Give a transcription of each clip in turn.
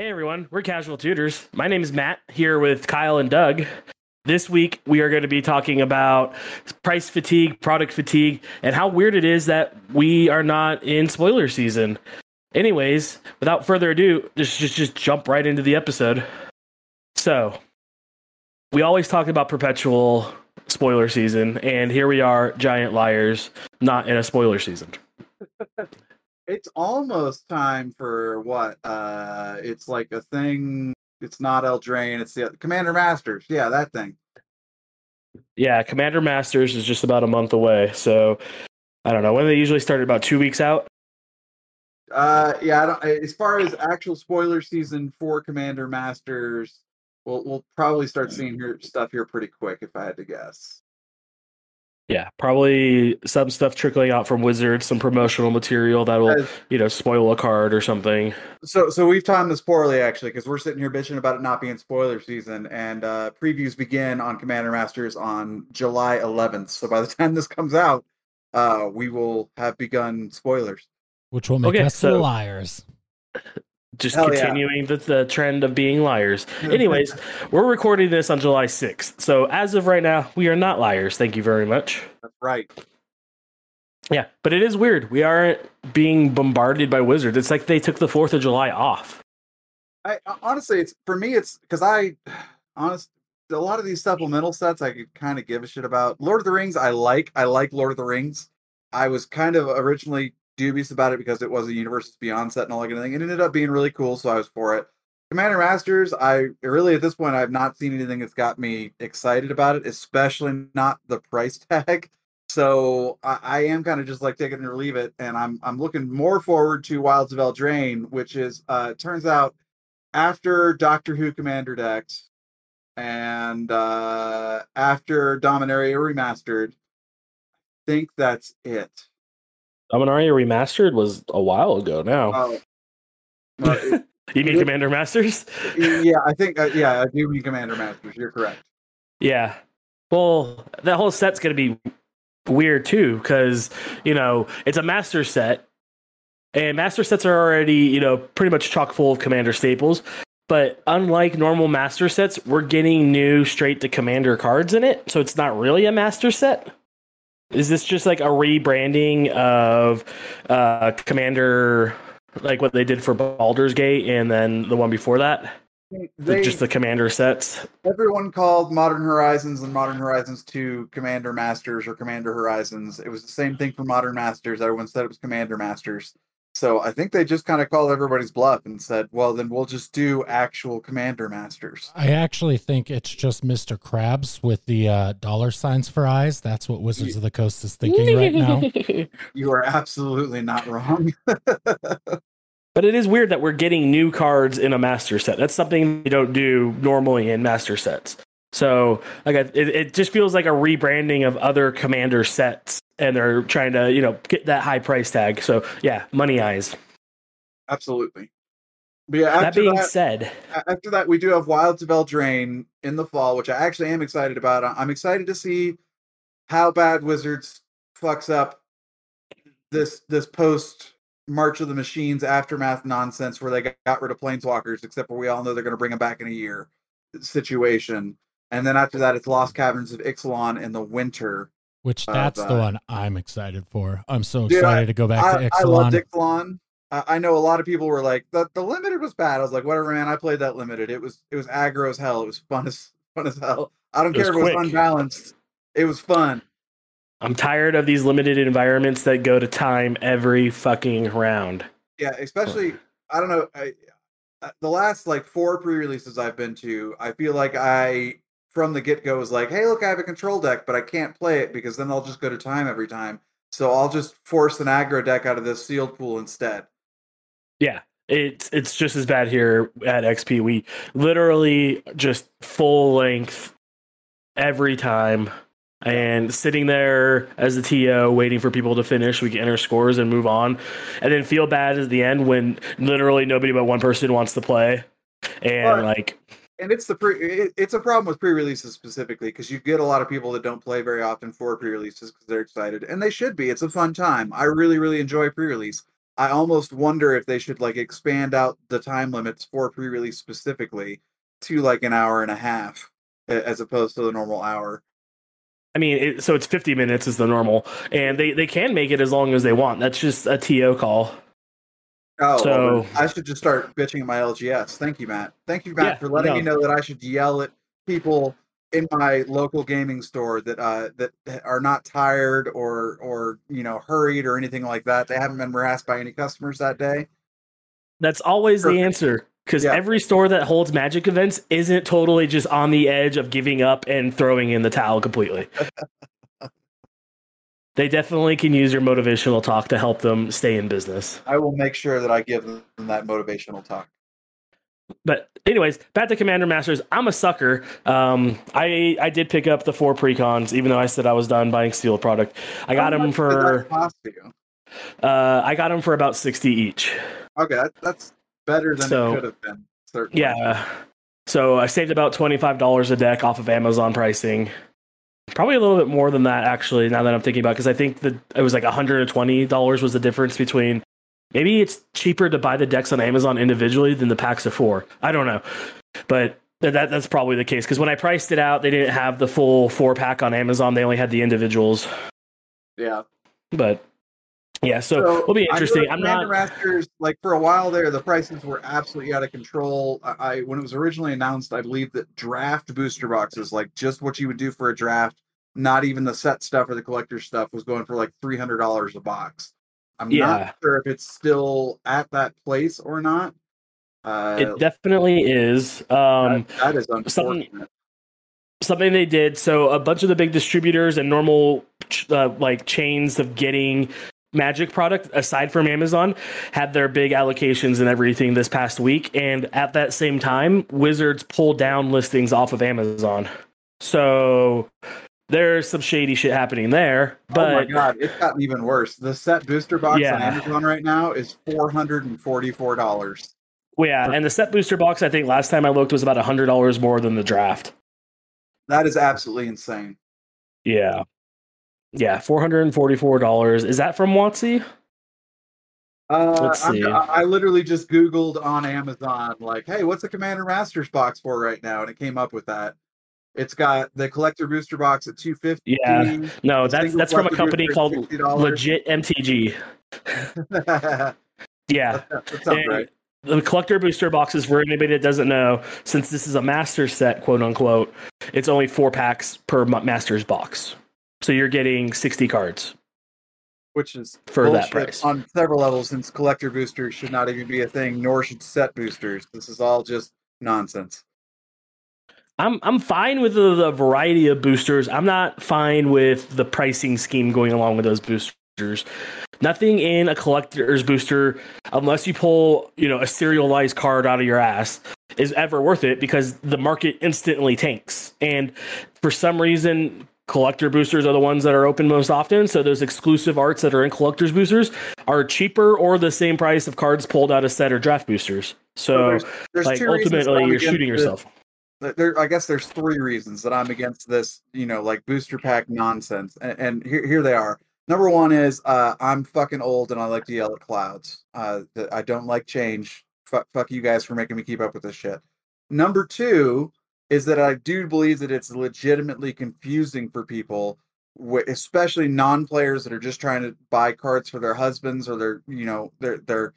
Hey everyone, we're Casual Tutors. My name is Matt, here with Kyle and Doug. This week we are going to be talking about price fatigue, product fatigue, and how weird it is that we are not in spoiler season. Anyways, without further ado, just just just jump right into the episode. So, we always talk about perpetual spoiler season, and here we are, giant liars, not in a spoiler season. It's almost time for what? Uh it's like a thing. It's not Eldraine, it's the Commander Masters. Yeah, that thing. Yeah, Commander Masters is just about a month away, so I don't know when they usually start. About two weeks out. Uh yeah, I don't, as far as actual spoiler season for Commander Masters, we'll we'll probably start seeing here stuff here pretty quick if I had to guess. Yeah, probably some stuff trickling out from Wizards, some promotional material that will, you know, spoil a card or something. So, so we've timed this poorly actually, because we're sitting here bitching about it not being spoiler season, and uh, previews begin on Commander Masters on July 11th. So by the time this comes out, uh, we will have begun spoilers. which will make Okay, us so- liars. Just Hell yeah. continuing the, the trend of being liars. Anyways, we're recording this on July 6th. So as of right now, we are not liars. Thank you very much. That's right. Yeah, but it is weird. We aren't being bombarded by Wizards. It's like they took the 4th of July off. I uh, honestly, it's for me, it's because I honest a lot of these supplemental sets I could kind of give a shit about. Lord of the Rings, I like. I like Lord of the Rings. I was kind of originally dubious about it because it was a Universes Beyond set and all that kind thing. It ended up being really cool, so I was for it. Commander Masters, I really at this point I've not seen anything that's got me excited about it, especially not the price tag. So I, I am kind of just like take it or leave it, and I'm I'm looking more forward to Wilds of Eldraine, which is uh turns out after Doctor Who Commander decks and uh after Dominaria Remastered, I think that's it. Dominaria Remastered was a while ago now. Uh, well, you mean it- Commander Masters? yeah, I think uh, yeah, I do mean Commander Masters. You're correct. Yeah. Well, that whole set's going to be weird too because, you know, it's a master set. And master sets are already, you know, pretty much chock full of commander staples. But unlike normal master sets, we're getting new straight to commander cards in it. So it's not really a master set. Is this just like a rebranding of uh commander like what they did for Baldur's Gate and then the one before that? They, just the commander sets. everyone called Modern Horizons and Modern Horizons 2 Commander Masters or Commander Horizons. It was the same thing for Modern Masters. Everyone said it was Commander Masters. So I think they just kind of called everybody's bluff and said, well, then we'll just do actual Commander Masters. I actually think it's just Mr. Krabs with the uh, dollar signs for eyes. That's what Wizards of the Coast is thinking right now. You are absolutely not wrong. But it is weird that we're getting new cards in a master set. That's something you don't do normally in master sets. So, like, it, it just feels like a rebranding of other commander sets, and they're trying to, you know, get that high price tag. So, yeah, money eyes. absolutely. But yeah, that being that, said, after that, we do have Wilds of Eldraine in the fall, which I actually am excited about. I'm excited to see how bad Wizards fucks up this this post March of the Machines aftermath nonsense where they got, got rid of planeswalkers, except for we all know they're going to bring them back in a year situation. And then after that, it's Lost Caverns of Ixalan in the winter. Which Uh, that's the but- one I'm excited for. I'm so Dude, excited to go back I, to I love Ixalan. Ixalan. I, I know a lot of people were like, the, the limited was bad. I was like, whatever, man. I played that limited. It was it was aggro as hell. It was fun as fun as hell. I don't It care if it was unbalanced. It was fun. I'm tired of these limited environments that go to time every fucking round. Yeah, especially I don't know. I, uh, the last like four pre-releases I've been to, I feel like I from the get-go was like, hey, look, I have a control deck, but I can't play it because then I'll just go to time every time. So I'll just force an aggro deck out of this sealed pool instead. Yeah, it's it's just as bad here at XP. We literally just full length every time and sitting there as the TO waiting for people to finish. We can enter scores and move on, and then feel bad at the end when literally nobody but one person wants to play. And like, and it's the pre it, it's a problem with pre-releases specifically because you get a lot of people that don't play very often for pre-releases because they're excited and they should be it's a fun time i really really enjoy pre-release I almost wonder if they should like expand out the time limits for pre-release specifically to like an hour and a half as opposed to the normal hour. I mean, it, so it's 50 minutes is the normal, and they they can make it as long as they want. That's just a TO call. Oh, So- well, I should just start bitching at my LGS. Thank you, Matt. Thank you, Matt, Yeah, for letting me know that I should yell at people in my local gaming store that uh that are not tired or or you know hurried or anything like that. They haven't been harassed by any customers that day. That's always the answer. Because Yeah. every store that holds magic events isn't totally just on the edge of giving up and throwing in the towel completely. they definitely can use your motivational talk to help them stay in business. I will make sure that I give them that motivational talk. But anyways, back to Commander Masters. I'm a sucker. Um, I I did pick up the four precons, even though I said I was done buying sealed product. I got them much did that for uh, I got them for about sixty each. Okay, that's better than So- it could have been. Certainly. Yeah. So I saved about twenty five dollars a deck off of Amazon pricing. Probably a little bit more than that actually. Now that I'm thinking about, because I think that it was like one hundred and twenty dollars was the difference between. Maybe it's cheaper to buy the decks on Amazon individually than the packs of four. I don't know, but that, that that's probably the case. Because when I priced it out, they didn't have the full four pack on Amazon. They only had the individuals. Yeah. But yeah, so, it'll be interesting. I'm not. Masters like for a while there. The prices were absolutely out of control. I, I when it was originally announced, I believe that draft booster boxes, like just what you would do for a draft, not even the set stuff or the collector stuff, was going for like three hundred dollars a box. I'm Yeah. not sure if it's still at that place or not. Uh, It definitely is. Um, that- that is something- unfortunate. something they did so a bunch of the big distributors and normal uh, like chains of getting magic product aside from amazon had their big allocations and everything this past week and at that same time wizards pulled down listings off of amazon so there's some shady shit happening there oh my god, it's gotten even worse. The set booster box on Yeah. Amazon right now is four hundred and forty-four dollars. well, yeah and the set booster box i think last time i looked was about a hundred dollars more than the draft That is absolutely insane. yeah yeah $444 is that from WotC Uh, Let's I'm- see. I, I literally just Googled on Amazon, like, hey, what's a Commander Masters box for right now? And it came up with that. It's got the collector booster box at 250 Yeah. No, that's that's from a company called $60. Legit MTG. Yeah. that And right. The collector booster boxes, for anybody that doesn't know, since this is a master set, quote unquote, it's only four packs per master's box. So you're getting 60 cards. Which is for that price. on several levels, since collector boosters should not even be a thing, nor should set boosters. This is all just nonsense. I'm I'm fine with the, the variety of boosters. I'm not fine with the pricing scheme going along with those boosters. Nothing in a collector's booster, unless you pull, you know, a serialized card out of your ass, is ever worth it because the market instantly tanks. And for some reason, collector boosters are the ones that are open most often. So those exclusive arts that are in collectors boosters are cheaper or the same price of cards pulled out of set or draft boosters. So, there's, there's like ultimately, you're shooting yourself. there i guess there's three reasons that i'm against this you know like booster pack nonsense and, and here, here they are number one is uh i'm fucking old and i like to yell at clouds uh i don't like change fuck, fuck you guys for making me keep up with this shit number two is that i do believe that it's legitimately confusing for people especially non-players that are just trying to buy cards for their husbands or their you know their their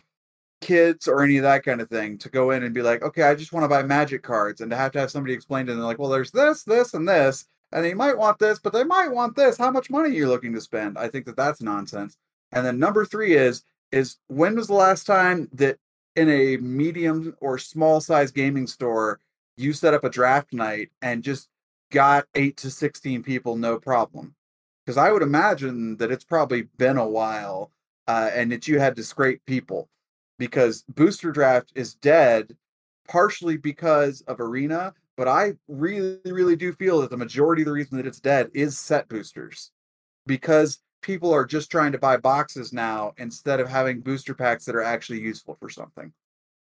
kids or any of that kind of thing to go in and be like, okay, I just want to buy magic cards and to have to have somebody explain to them like, well, there's this, this, and this, and they might want this, but they might want this. How much money are you looking to spend? I think that that's nonsense. And then number three is is when was the last time that in a medium or small size gaming store you set up a draft night and just got eight to sixteen people no problem? Because I would imagine that it's probably been a while uh, and that you had to scrape people because booster draft is dead partially because of arena but i really really do feel that the majority of the reason that it's dead is set boosters because people are just trying to buy boxes now instead of having booster packs that are actually useful for something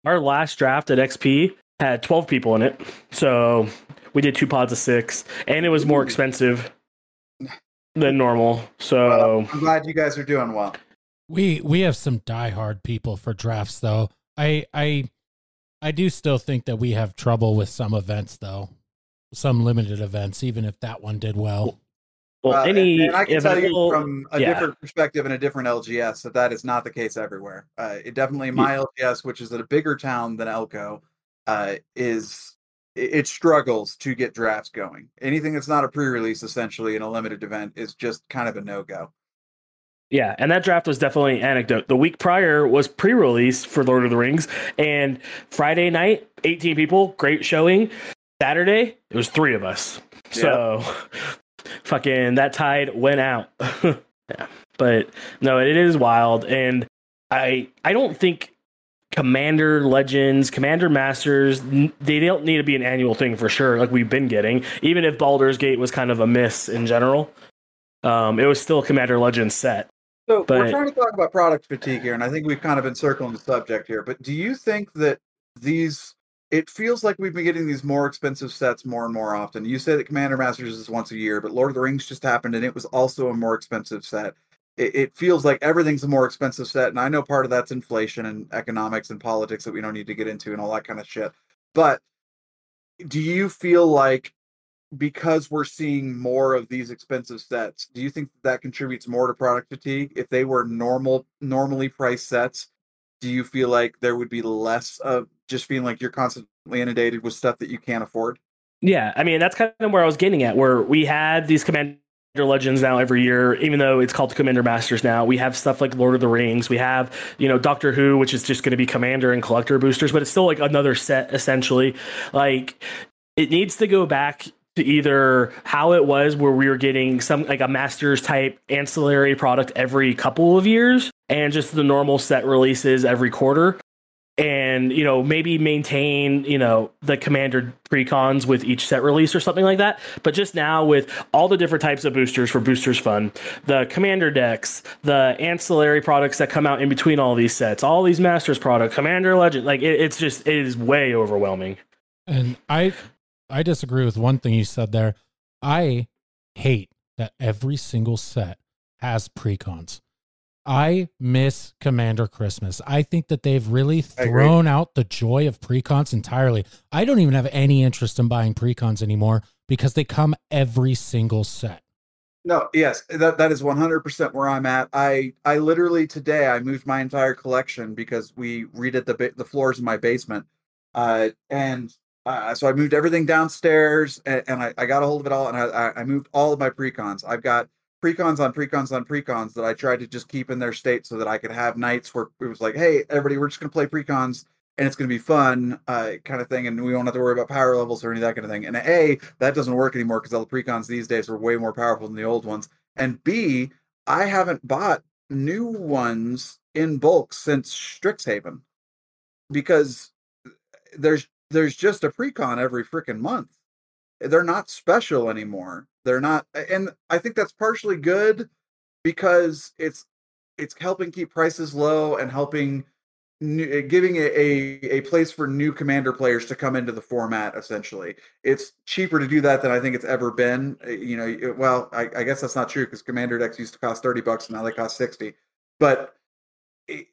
Our last draft at XP had 12 people in it. So we did two pods of six, and it was more expensive than normal. So Well, i'm glad you guys are doing well We we have some diehard people for drafts though. I I I do still think that we have trouble with some events though. Some limited events, even if that one did well. Well, Uh, any and, and I can tell you available- from a yeah. different perspective and a different LGS that that is not the case everywhere. Uh, it definitely my LGS, which is at a bigger town than Elko, uh, is it, struggles to get drafts going. Anything that's not a pre-release, essentially, in a limited event, is just kind of a no-go. Yeah, and that draft was definitely an anecdote. The week prior was pre-release for Lord of the Rings, and Friday night, 18 people, great showing. Saturday, it was three of us. So, fucking that tide went out. yeah, but no, it is wild, and I I don't think Commander Legends, Commander Masters, they don't need to be an annual thing for sure, like we've been getting. Even if Baldur's Gate was kind of a miss in general, um, it was still a Commander Legends set. So we're But- trying to talk about product fatigue here, and I think we've kind of been circling the subject here. But do you think that these? It feels like we've been getting these more expensive sets more and more often. You say that Commander Masters is once a year, but Lord of the Rings just happened, and it was also a more expensive set. It, it feels like everything's a more expensive set, and I know part of that's inflation and economics and politics that we don't need to get into and all that kind of shit. But do you feel like because we're seeing more of these expensive sets, do you think that contributes more to product fatigue? If they were normal, normally priced sets, do you feel like there would be less of just feeling like you're constantly inundated with stuff that you can't afford? Yeah, I mean that's kind of where I was getting at. Where we had these Commander Legends now every year, even though it's called Commander Masters now. We have stuff like Lord of the Rings. We have you know Doctor Who, which is just going to be Commander and Collector boosters, but it's still like another set essentially. Like it needs to go back to either how it was where we were getting some like a Masters type ancillary product every couple of years, and just the normal set releases every quarter and you know maybe maintain you know the commander precons with each set release or something like that but just now with all the different types of boosters for boosters fun the commander decks the ancillary products that come out in between all these sets all these masters products commander legend like it, it's just it is way overwhelming And I I disagree with one thing you said there. I hate that every single set has precons. I miss Commander Christmas. I think that they've really thrown out the joy of precons entirely. I don't even have any interest in buying precons anymore because they come every single set. No, yes, that that is 100% where I'm at. I I literally today I moved my entire collection because we redid the the floors in my basement. Uh and uh, so I moved everything downstairs and, and I, I got a hold of it all and I, I I moved all of my precons. I've got precons on precons on precons that I tried to just keep in their state so that I could have nights where it was like, hey, everybody, we're just gonna play precons and it's gonna be fun, uh, kind of thing, and we don't have to worry about power levels or any of that kind of thing. And A, that doesn't work anymore because all the precons these days are way more powerful than the old ones. And B, I haven't bought new ones in bulk since Strixhaven because there's there's just a precon every freaking month. They're not special anymore. They're not, and I think that's partially good because it's it's helping keep prices low and helping new, giving a, a a place for new commander players to come into the format essentially it's cheaper to do that than i think it's ever been Uh, you know it- well i, I guess that's not true because commander decks used to cost 30 bucks and now they cost 60 but it-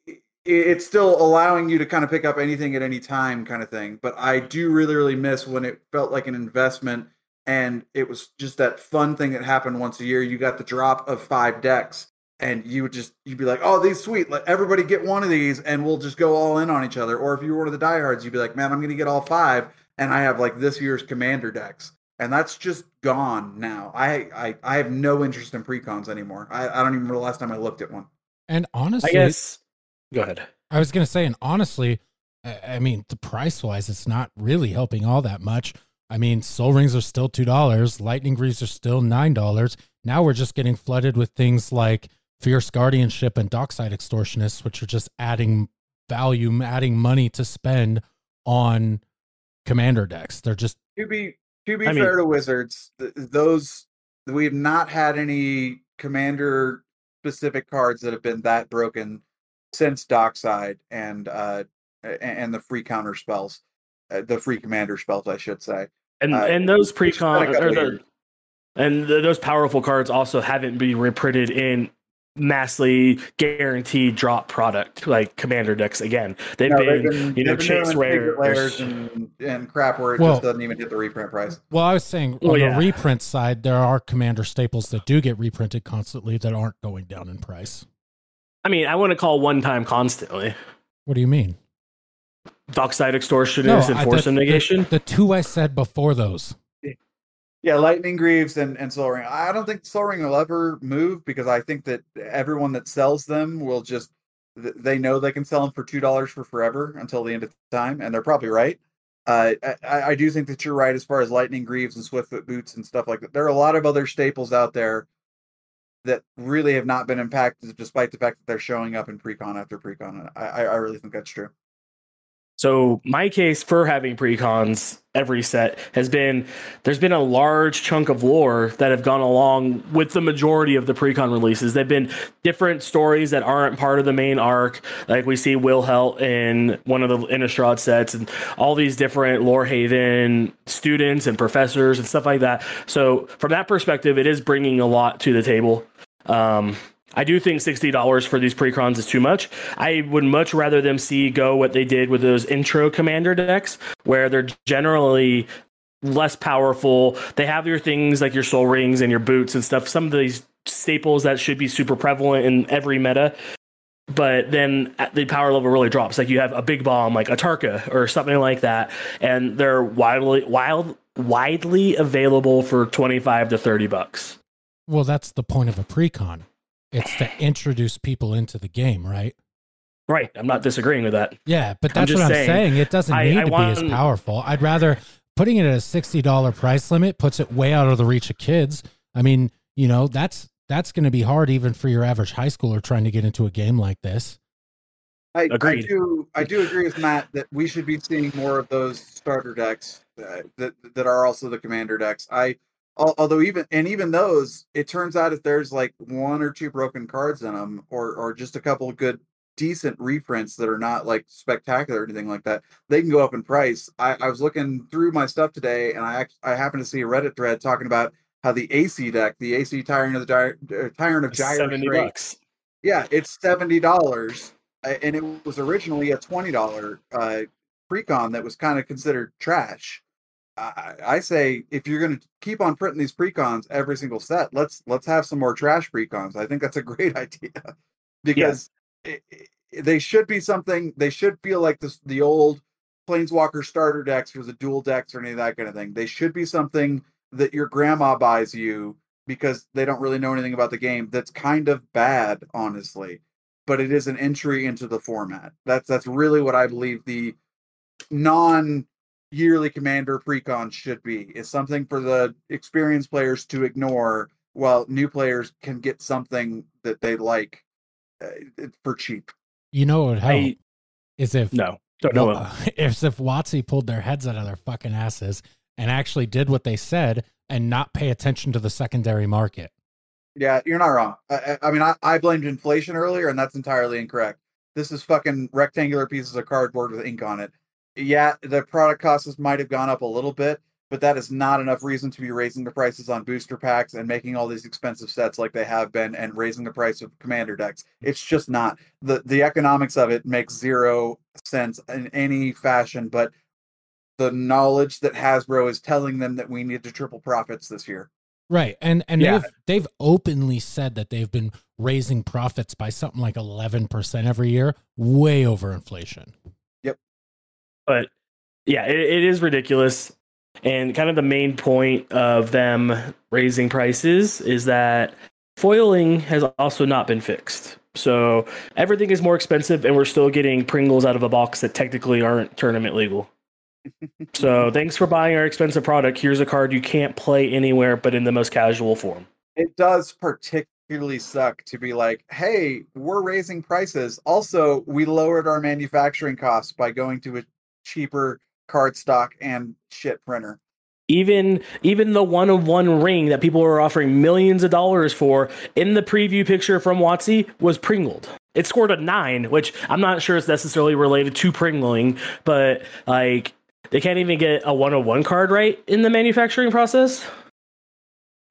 it's still allowing you to kind of pick up anything at any time kind of thing but i do really really miss when it felt like an investment and it was just that fun thing that happened once a year. You got the drop of five decks and you would just you'd be like oh these sweet let everybody get one of these and we'll just go all in on each other. Or if you were one of the diehards you'd be like man i'm gonna get all five and i have like this year's commander decks. And that's just gone now. I i, I have no interest in precons anymore. I, I don't even remember the last time i looked at one. And honestly, i guess go ahead I was going to say, and honestly, I I mean, the price wise, it's not really helping all that much. I mean, soul rings are still $2, lightning greaves are still $9. Now we're just getting flooded with things like fierce guardianship and dockside extortionists, which are just adding value, adding money to spend on commander decks. They're just, to be to be I mean- fair to wizards th- those we have not had any commander specific cards that have been that broken since dockside and uh and the free counter spells uh, the free commander spells i should say and Uh, and those it's been precon or the and th those powerful cards also haven't been reprinted in massively guaranteed drop product like commander decks again they've, No, been, they've been- you know they've been chase doing rares and, and crap where it Well- just doesn't even hit the reprint price. Well, I was saying Well, on yeah. the reprint side, there are commander staples that do get reprinted constantly that aren't going down in price. I mean i want to call one time constantly What do you mean? dockside extortionist and I- force the, negation The, the two I said before those. Yeah, Lightning Greaves and, and Soul Ring. I don't think Soul Ring will ever move because I think that everyone that sells them will just they know they can sell them for two dollars for forever until the end of time, and they're probably right. Uh, I, I do think that you're right as far as Lightning Greaves and Swiftfoot boots and stuff like that. There are a lot of other staples out there that really have not been impacted, despite the fact that they're showing up in pre-con after pre-con. I I really think that's true. So my case for having precons every set has been there's been a large chunk of lore that have gone along with the majority of the precon releases. They've been different stories that aren't part of the main arc, like we see Wilhelt in one of the Innistrad sets, and all these different Lore Haven students and professors and stuff like that. So from that perspective, it is bringing a lot to the table. Um, I do think sixty dollars for these precons is too much. I would much rather them see go what they did with those intro commander decks, where they're generally less powerful. They have your things like your soul rings and your boots and stuff. Some of these staples that should be super prevalent in every meta. But then the power level really drops. Like you have a big bomb, like a Tarka or something like that, and they're wildly wild widely available for twenty five to thirty bucks. Well, that's the point of a precon. It's to introduce people into the game, right? Right. I'm not disagreeing with that. Yeah, but I'm that's what I'm saying, saying. It doesn't I- need I to be as powerful. I'd rather putting it at a sixty dollar price limit puts it way out of the reach of kids. I mean, you know, that's that's going to be hard even for your average high schooler trying to get into a game like this. I, I do I do agree with Matt that we should be seeing more of those starter decks uh, that that are also the commander decks. I al- although even and even those, it turns out if there's like one or two broken cards in them, or or just a couple of good decent reprints that are not like spectacular or anything like that, they can go up in price. I, I was looking through my stuff today, and I act- I happened to see a Reddit thread talking about how the AC deck, the AC Tyrant of the uh, Tyrant of Gyre, Seventy Strait, bucks. yeah, it's seventy dollars, and it was originally a twenty dollar uh, precon that was kind of considered trash. I, I say if you're going to keep on printing these precons every single set, let's let's have some more trash precons. I think that's a great idea because it, it- they should be something. They should feel like this the old Planeswalker starter decks or the dual decks or any of that kind of thing. They should be something that your grandma buys you because they don't really know anything about the game. That's kind of bad, honestly, but it is an entry into the format. That's that's really what I believe the non yearly commander precon should be. Is something for the experienced players to ignore while new players can get something that they like uh, for cheap. You know what would help I is if no don't know. Well, if if WotC pulled their heads out of their fucking asses and actually did what they said and not pay attention to the secondary market. Yeah, you're not wrong. I, I I mean, I, I blamed inflation earlier, and that's entirely incorrect. This is fucking rectangular pieces of cardboard with ink on it. Yeah, the product costs might have gone up a little bit, but that is not enough reason to be raising the prices on booster packs and making all these expensive sets like they have been and raising the price of commander decks. It's just not. The the economics of it makes zero sense in any fashion, but the knowledge that Hasbro is telling them that we need to triple profits this year. Right. And and Yeah. they've they've openly said that they've been raising profits by something like 11% every year, way over inflation. But yeah, it, it is ridiculous. And kind of the main point of them raising prices is that foiling has also not been fixed. So everything is more expensive, and we're still getting Pringles out of a box that technically aren't tournament legal. so thanks for buying our expensive product. Here's a card you can't play anywhere but in the most casual form. it does particularly suck to be like, hey, we're raising prices. Also, we lowered our manufacturing costs by going to a cheaper cardstock and shit printer. even even the one of one ring that people were offering millions of dollars for in the preview picture from WotC was Pringled. It scored a nine, which I'm not sure is necessarily related to Pringling, but like they can't even get a one of one card right in the manufacturing process.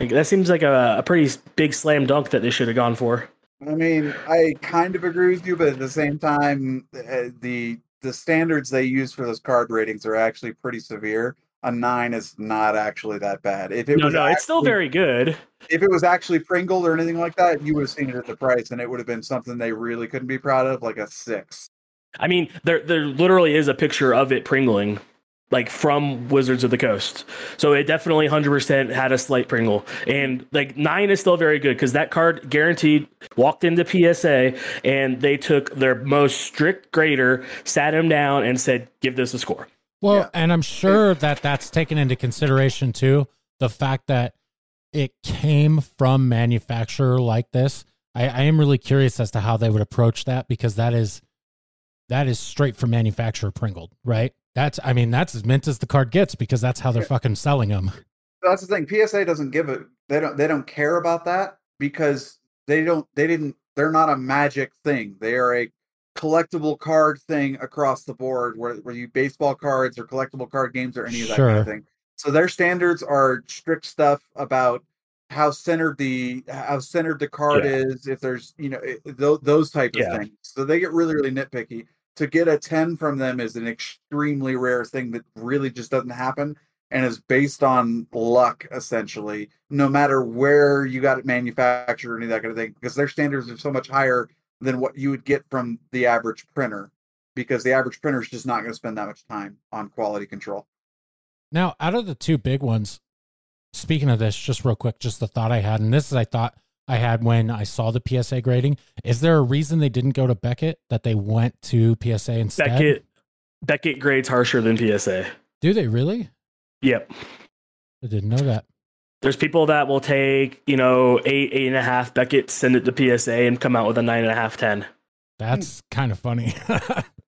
Like, that seems like a, a pretty big slam dunk that they should have gone for. I mean, I kind of agree with you, but at the same time, uh, the the standards they use for those card ratings are actually pretty severe. A nine is not actually that bad. If it no, was no, it's still very good. if it was actually Pringled or anything like that, you would have seen it at the price, and it would have been something they really couldn't be proud of, like a six. I mean, there there literally is a picture of it pringling, like from Wizards of the Coast. So it definitely hundred percent had a slight pringle, and like nine is still very good because that card guaranteed walked into PSA and they took their most strict grader, sat him down, and said, "Give this a score." Well, Yeah. and I'm sure that that's taken into consideration too. The fact that it came from manufacturer like this. I, I am really curious as to how they would approach that because that is that is straight from manufacturer Pringled, right? That's I mean that's as mint as the card gets because that's how they're Yeah. fucking selling them. That's the thing. PSA doesn't give it. They don't. They don't care about that because they don't. They didn't. They're not a magic thing. They are a collectible card thing across the board, where where you baseball cards or collectible card games or any of that kind of thing. So their standards are strict stuff about how centered the how centered the card Yeah. is. If there's you know eh, it- those those type of Yeah. things. So they get really really nitpicky. To get a ten from them is an extremely rare thing that really just doesn't happen and is based on luck essentially. No matter where you got it manufactured or any of that kind of thing because their standards are so much higher than what you would get from the average printer because the average printer is just not going to spend that much time on quality control. Now, out of the two big ones, speaking of this, just real quick, just the thought I had, and this is I thought I had when I saw the PSA grading. Is there a reason they didn't go to Beckett that they went to PSA instead? Beckett Beckett grades harsher than PSA. Do they really? Yep. I didn't know that. There's people that will take, you know, eight, eight and a half Beckett, send it to PSA, and come out with a nine and a half, ten. That's kind of funny.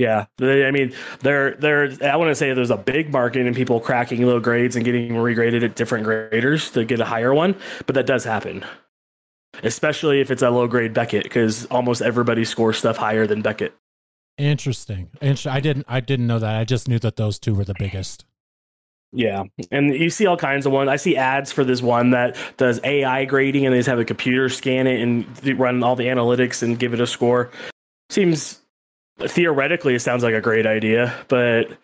Yeah, I mean, there, there. I want to say there's a big market in people cracking low grades and getting regraded at different graders to get a higher one, but that does happen, especially if it's a low grade Beckett, because almost everybody scores stuff higher than Beckett. Interesting. Inter- I didn't. I didn't know that. I just knew that those two were the biggest. Yeah, and you see all kinds of ones. I see ads for this one that does AI grading, and they just have a computer scan it and run all the analytics and give it a score. Seems theoretically, it sounds like a great idea, but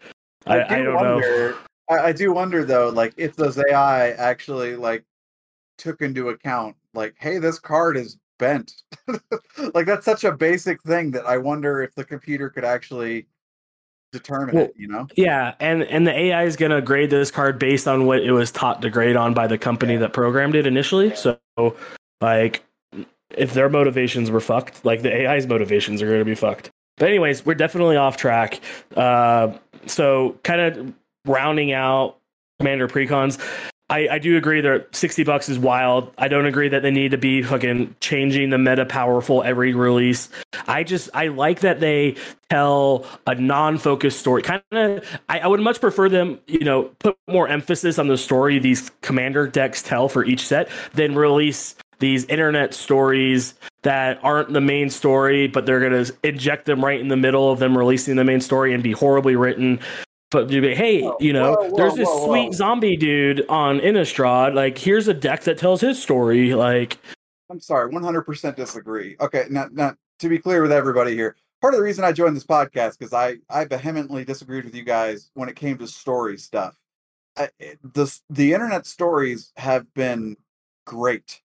I, I, do don't know. I, I do wonder though like if those ai actually like took into account like hey this card is bent like that's such a basic thing that i wonder if the computer could actually determine Well, it you know Yeah, and and the AI is going to grade this card based on what it was taught to grade on by the company that programmed it initially. So, like, if their motivations were fucked, like the AI's motivations are going to be fucked. But anyways, we're definitely off track. Uh, so, kind of rounding out Commander Precons. I, I do agree that 60 bucks is wild. I don't agree that they need to be fucking changing the meta powerful every release. I just I like that they tell a non-focused story. Kind of, I, I would much prefer them, you know, put more emphasis on the story these commander decks tell for each set than release these internet stories that aren't the main story, but they're gonna inject them right in the middle of them releasing the main story and be horribly written. But you'd be, hey, Whoa, you know, whoa, whoa, there's this sweet zombie dude on Innistrad. Like, here's a deck that tells his story. Like, i'm sorry 100% disagree okay now, now to be clear with everybody here part of the reason i joined this podcast because i i vehemently disagreed with you guys when it came to story stuff I, it- the the internet stories have been great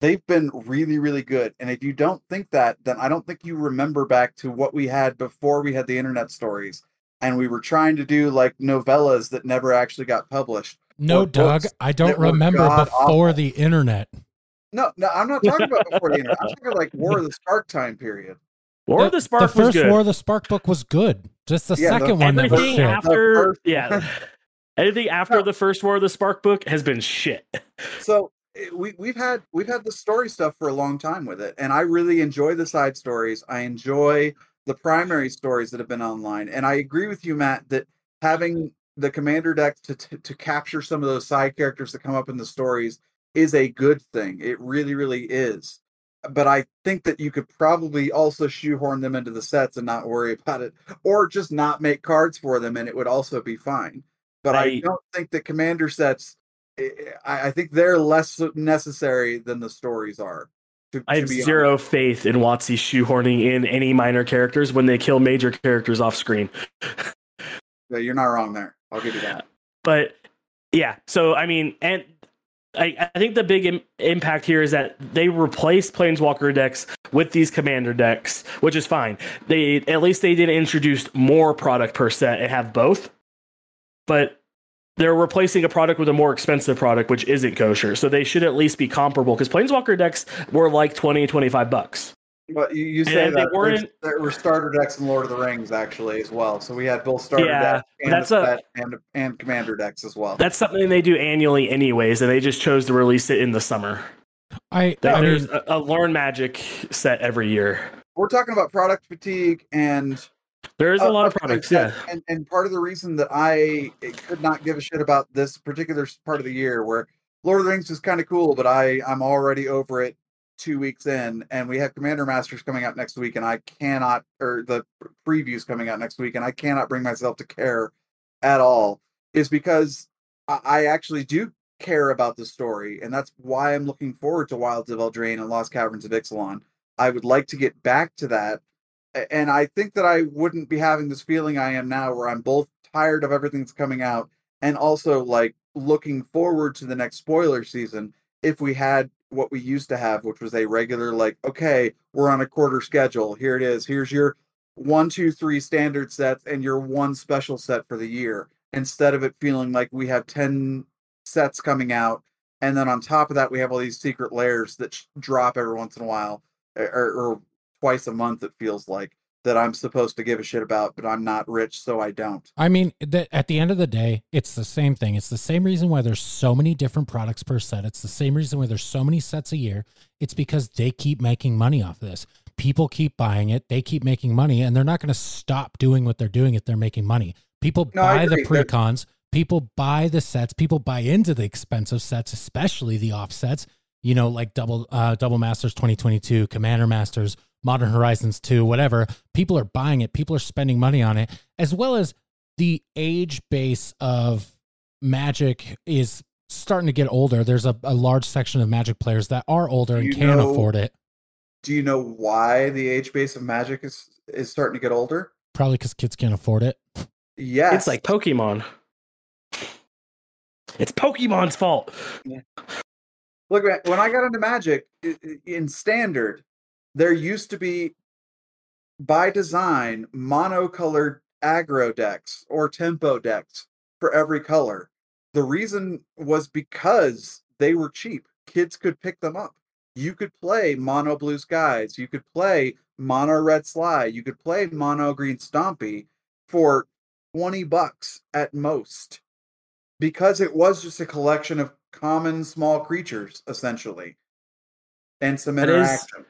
they've been really really good and if you don't think that then i don't think you remember back to what we had before we had the internet stories and we were trying to do like novellas that never actually got published No, Doug, I don't remember god-awful. before the internet. no no i'm not talking about before the internet i'm talking about like war of the spark time period War of the Spark the first was good. War of the Spark book was good. Just the Yeah, the- second one that was Everything shit. after, yeah, anything after No. the first War of the Spark book has been shit. so Eh, we we've had we've had the story stuff for a long time with it and i really enjoy the side stories. I enjoy the primary stories that have been online and i agree with you matt that having the commander deck to to, to capture some of those side characters that come up in the stories is a good thing. It really really is. But i think that you could probably also shoehorn them into the sets and not worry about it or just not make cards for them and it would also be fine. But i, I- don't think that commander sets I, I think they're less necessary than the stories are. To, I to have zero faith in WotC shoehorning in any minor characters when they kill major characters off screen. Yeah, You're not wrong there. I'll give you that. But yeah, so I mean, and I, I think the big Im- impact here is that they replaced Planeswalker decks with these Commander decks, which is fine. They at least they didn't introduce more product per set and have both, but they're replacing a product with a more expensive product, which isn't kosher. So they should at least be comparable because Planeswalker decks were like 20, 25 bucks. But you, you say And they that weren't- there's- there were starter decks in Lord of the Rings actually as well. So we had both starter Yeah, decks and, that's a a- and and commander decks as well. That's something they do annually, anyways, and they just chose to release it in the summer. I, There- I There's mean, a, a Learn Magic set every year. We're talking about product fatigue and There is a Uh, lot of products, yeah. And, and part of the reason that I could not give a shit about this particular part of the year, where Lord of the Rings is kind of cool, but I I'm already over it two weeks in, and we have Commander Masters coming out next week, and I cannot, or the previews coming out next week, and I cannot bring myself to care at all, is because I, I actually do care about the story, and that's why I'm looking forward to Wilds of Eldraine and Lost Caverns of Ixalan. I would like to get back to that and I think that I wouldn't be having this feeling I am now, where I'm both tired of everything that's coming out and also like looking forward to the next spoiler season. If we had what we used to have, which was a regular, like, okay, we're on a quarter schedule. Here it is. Here's your one, two, three standard sets and your one special set for the year. Instead of it feeling like we have 10 sets coming out. And then on top of that, we have all these secret layers that sh- drop every once in a while or, or twice a month it feels like that I'm supposed to give a shit about, but I'm not rich, so I don't. I mean, that at the end of the day, it's the same thing. It's the same reason why there's so many different products per set. It's the same reason why there's so many sets a year. It's because they keep making money off of this. People keep buying it. They keep making money, and they're not going to stop doing what they're doing if they're making money. People No, buy the. They're- precons. People buy the sets. People buy into the expensive sets, especially the offsets. You know, like double uh, double masters 2022, Commander Masters, Modern Horizons 2, whatever. People are buying it. People are spending money on it, as well as the age base of Magic is starting to get older. There's a, a large section of Magic players that are older and can't know- afford it. Do you know why the age base of Magic is is starting to get older? Probably because kids can't afford it. Yeah. It's like Pokemon. It's Pokemon's fault. look when I got into Magic i- i- in standard, there used to be by design monocolored aggro decks or tempo decks for every color. The reason was because they were cheap. Kids could pick them up. You could play mono blue skies. You could play mono red Sligh. You could play mono green stompy for 20 bucks at most because it was just a collection of common small creatures essentially and some That is- interaction.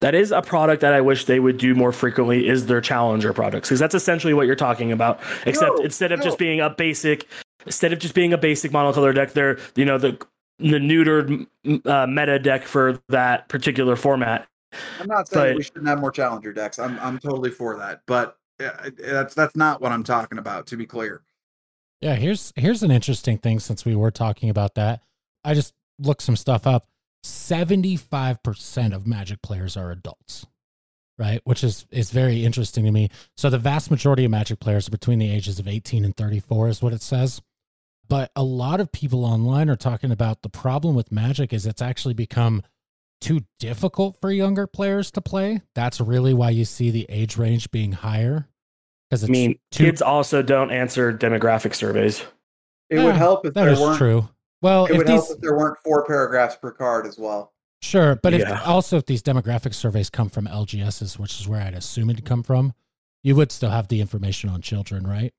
That is a product that I wish they would do more frequently is their challenger products because that's essentially what you're talking about. Except No, instead of no. just being a basic, instead of just being a basic monocolor deck, they're you know the the neutered uh, meta deck for that particular format. I'm not saying but- we shouldn't have more challenger decks. I'm I'm totally for that, but uh, that's that's not what I'm talking about. To be clear, Yeah, here's here's an interesting thing since we were talking about that. I just looked some stuff up. 75% of Magic players are adults. Right? Which is is very interesting to me. So the vast majority of Magic players are between the ages of 18 and 34 is what it says. But a lot of people online are talking about the problem with Magic is it's actually become too difficult for younger players to play. That's really why you see the age range being higher. Because I mean, too kids also don't answer demographic surveys. it Yeah, would help if that there is weren't. true. Well, It if would these help if there weren't four paragraphs per card as well. Sure, but if also if these demographic surveys come from LGSs, which is where I'd assume it'd come from, you would still have the information on children, right?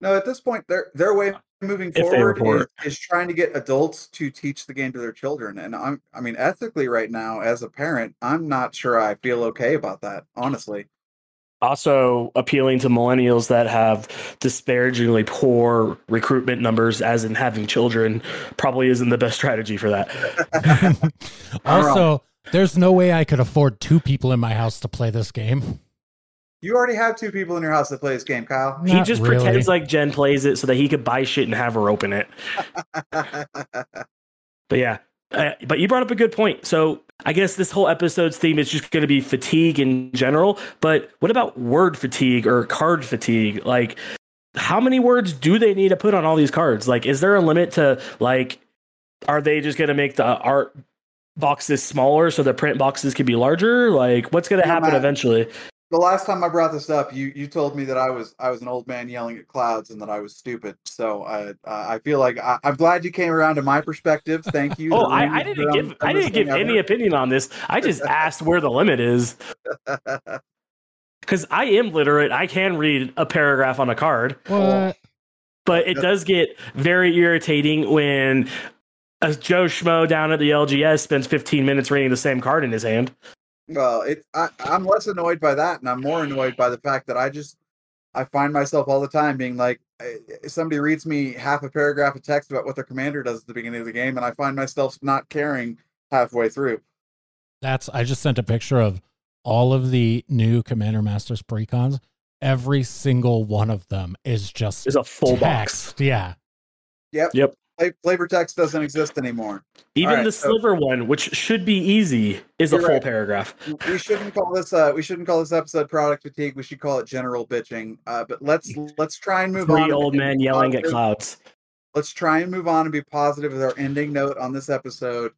No, at this point, their their way of moving they forward is, is trying to get adults to teach the game to their children. And I'm, I mean, ethically, right now, as a parent, I'm not sure I feel okay about that. Honestly, Also appealing to millennials that have disparagingly poor recruitment numbers, as in having children, probably isn't the best strategy for that. Also, there's no way I could afford two people in my house to play this game. you already have two people in your house that play this game, Kyle. he just really. pretends like Jen plays it so that he could buy shit and have her open it. But yeah, uh, but you brought up a good point. So I guess this whole episode's theme is just going to be fatigue in general. But what about word fatigue or card fatigue? Like, how many words do they need to put on all these cards? Like, is there a limit to like? Are they just going to make the art boxes smaller so the print boxes can be larger? Like, what's going to happen eventually? The last time I brought this up, you you told me that I was I was an old man yelling at clouds and that I was stupid. So I uh, I feel like I, I'm glad you came around to my perspective. Thank you. Oh, I, I didn't give I didn't give thing any opinion on this. I just asked where the limit is because I am literate. I can read a paragraph on a card. What? but it does get very irritating when a Joe Schmo down at the LGS spends 15 minutes reading the same card in his hand. Well, it I, I'm less annoyed by that, and I'm more annoyed by the fact that I just I find myself all the time being like, eh, somebody reads me half a paragraph of text about what their commander does at the beginning of the game, and I find myself not caring halfway through. That's I just sent a picture of all of the new Commander Masters precons. Every single one of them is just Is a full box. Yeah. Yep. Fla- Flavor text doesn't exist anymore. Even Alright, the so- sliver one, which should be easy, is a full right. paragraph. We shouldn't call this uh we shouldn't call this episode product fatigue. We should call it general bitching. Uh, but let's let's try and move on. Three old men yelling at clouds. let's try and move on and be positive with our ending note on this episode.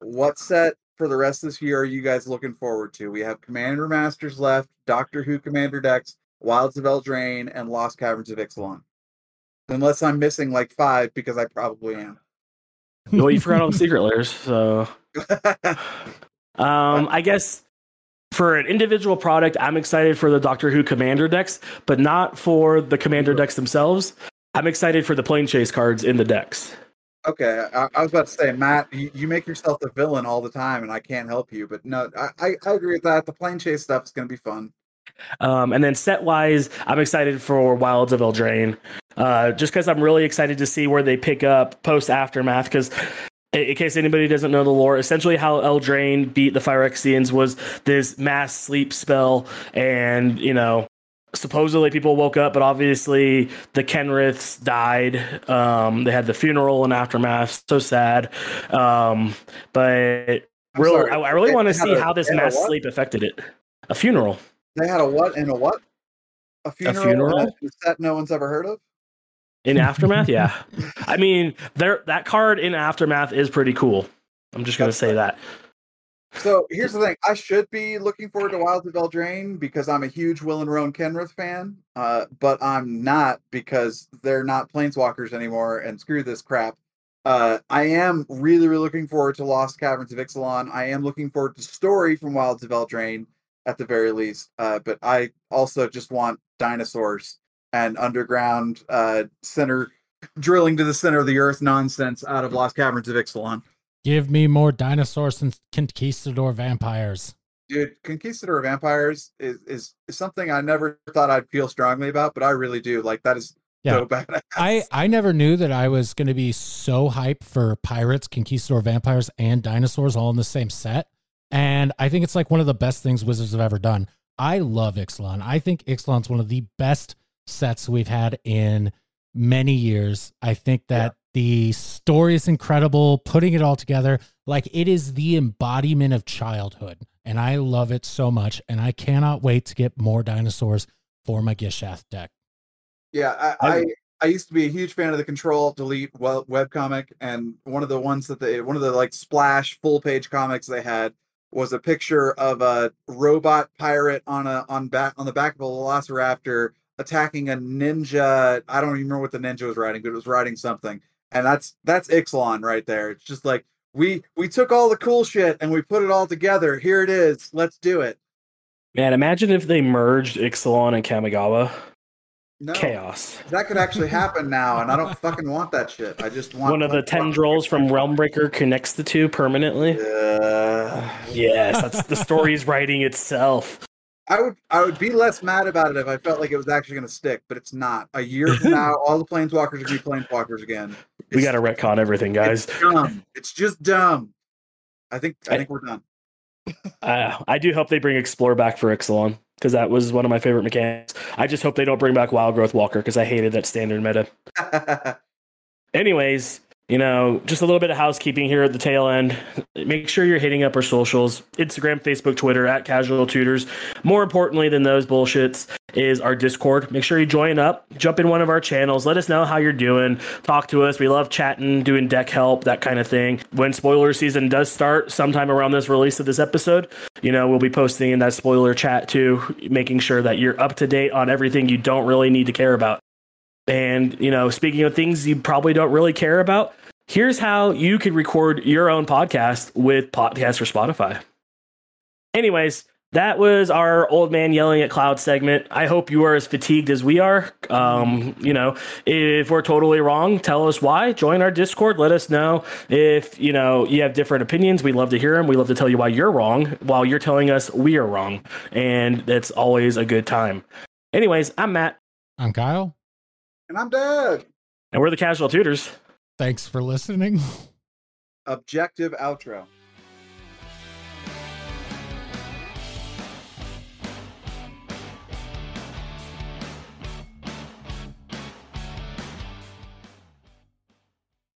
What set for the rest of this year are you guys looking forward to? We have Commander Masters left, Doctor Who Commander decks, Wilds of Eldraine, and Lost Caverns of Ixalan. Unless I'm missing like five, because I probably am. Well, you forgot all the secret layers, so Um, I guess for an individual product, I'm excited for the Doctor Who Commander decks, but not for the Commander decks themselves. I'm excited for the Planechase cards in the decks. okay, I, I was about to say, Matt, you, you make yourself the villain all the time, and I can't help you. But no, I, I, I agree with that. The Planechase stuff is going to be fun. Um, and then set wise, I'm excited for Wilds of Eldraine, uh, just because I'm really excited to see where they pick up post aftermath. Because in, case anybody doesn't know the lore, essentially how Eldraine beat the Phyrexians was this mass sleep spell, and you know. Supposedly people woke up, but obviously the Kenriths died. Um, they had the funeral and aftermath. So sad. Um, but really, I, I really want to see how this they had a mass sleep affected it. A funeral. They had a what and a what? A funeral, A funeral? a set no one's ever heard of. In aftermath, yeah. I mean, there that card in aftermath is pretty cool. I'm just gonna That's say that. So here's the thing: I should be looking forward to Wilds of Eldraine because I'm a huge Will and Rowan Kenrith fan, uh, but I'm not because they're not Planeswalkers anymore, and screw this crap. Uh, I am really, really looking forward to Lost Caverns of Ixalan. I am looking forward to story from Wilds of Eldraine at the very least, uh, but I also just want dinosaurs and underground uh, center drilling to the center of the earth nonsense out of Lost Caverns of Ixalan. Give me more dinosaurs and conquistador vampires. dude conquistador vampires is, is is something i never thought i'd feel strongly about but i really do like that is Yeah. so I, I never knew that I was going to be so hyped for pirates, conquistador vampires, and dinosaurs all in the same set. And I think it's like one of the best things Wizards have ever done. I love Ixalan. I think Ixalan's one of the best sets we've had in many years. I think that the story is incredible, putting it all together. Like it is the embodiment of childhood. And I love it so much. And I cannot wait to get more dinosaurs for my Gishath deck. yeah I, I i used to be a huge fan of the control delete web webcomic and one of the ones that they one of the like splash full page comics they had was a picture of a robot pirate on a on back on the back of a velociraptor attacking a ninja i don't even remember what the ninja was riding but it was riding something. And that's that's ixalan right there. It's just like we we took all the cool shit and we put it all together. Here it is. Let's do it. Man, imagine if they merged Ixalan and Kamigawa. No Chaos. that could actually happen now and i don't fucking want that shit i just want One of the tendrils from Realmbreaker connects the two permanently. uh, Yes, that's the story's writing itself. I would I would be less mad about it if I felt like it was actually going to stick, but it's not. A year from now, all the planeswalkers are going to be planeswalkers again. We got to retcon everything, guys. It's dumb. It's just dumb. I think I I- think we're done. Uh, I do hope they bring Explore back for Ixalan because that was one of my favorite mechanics. I just hope they don't bring back Wild Growth Walker because I hated that standard meta. Anyways, you know, just a little bit of housekeeping here at the tail end. Make sure you're hitting up our socials Instagram, Facebook, Twitter at Casual Tutors. More importantly than those bullshits is our Discord. Make sure you join up, jump in one of our channels, let us know how you're doing, talk to us. We love chatting, doing deck help, that kind of thing. When spoiler season does start, sometime around this release of this episode, you know, we'll be posting in that spoiler chat too, making sure that you're up to date on everything you don't really need to care about. And, you know, speaking of things you probably don't really care about, here's how you could record your own podcast with Podcast for Spotify. Anyways, that was our old man yelling at cloud segment. I hope you are as fatigued as we are. Um, you know, if we're totally wrong, tell us why. Join our Discord. Let us know if you know you have different opinions. We love to hear them. We love to tell you why you're wrong while you're telling us we are wrong, and that's always a good time. Anyways, I'm Matt, I'm Kyle. And I'm Doug. and we're the Casual Tutors. Thanks for listening. Objective outro.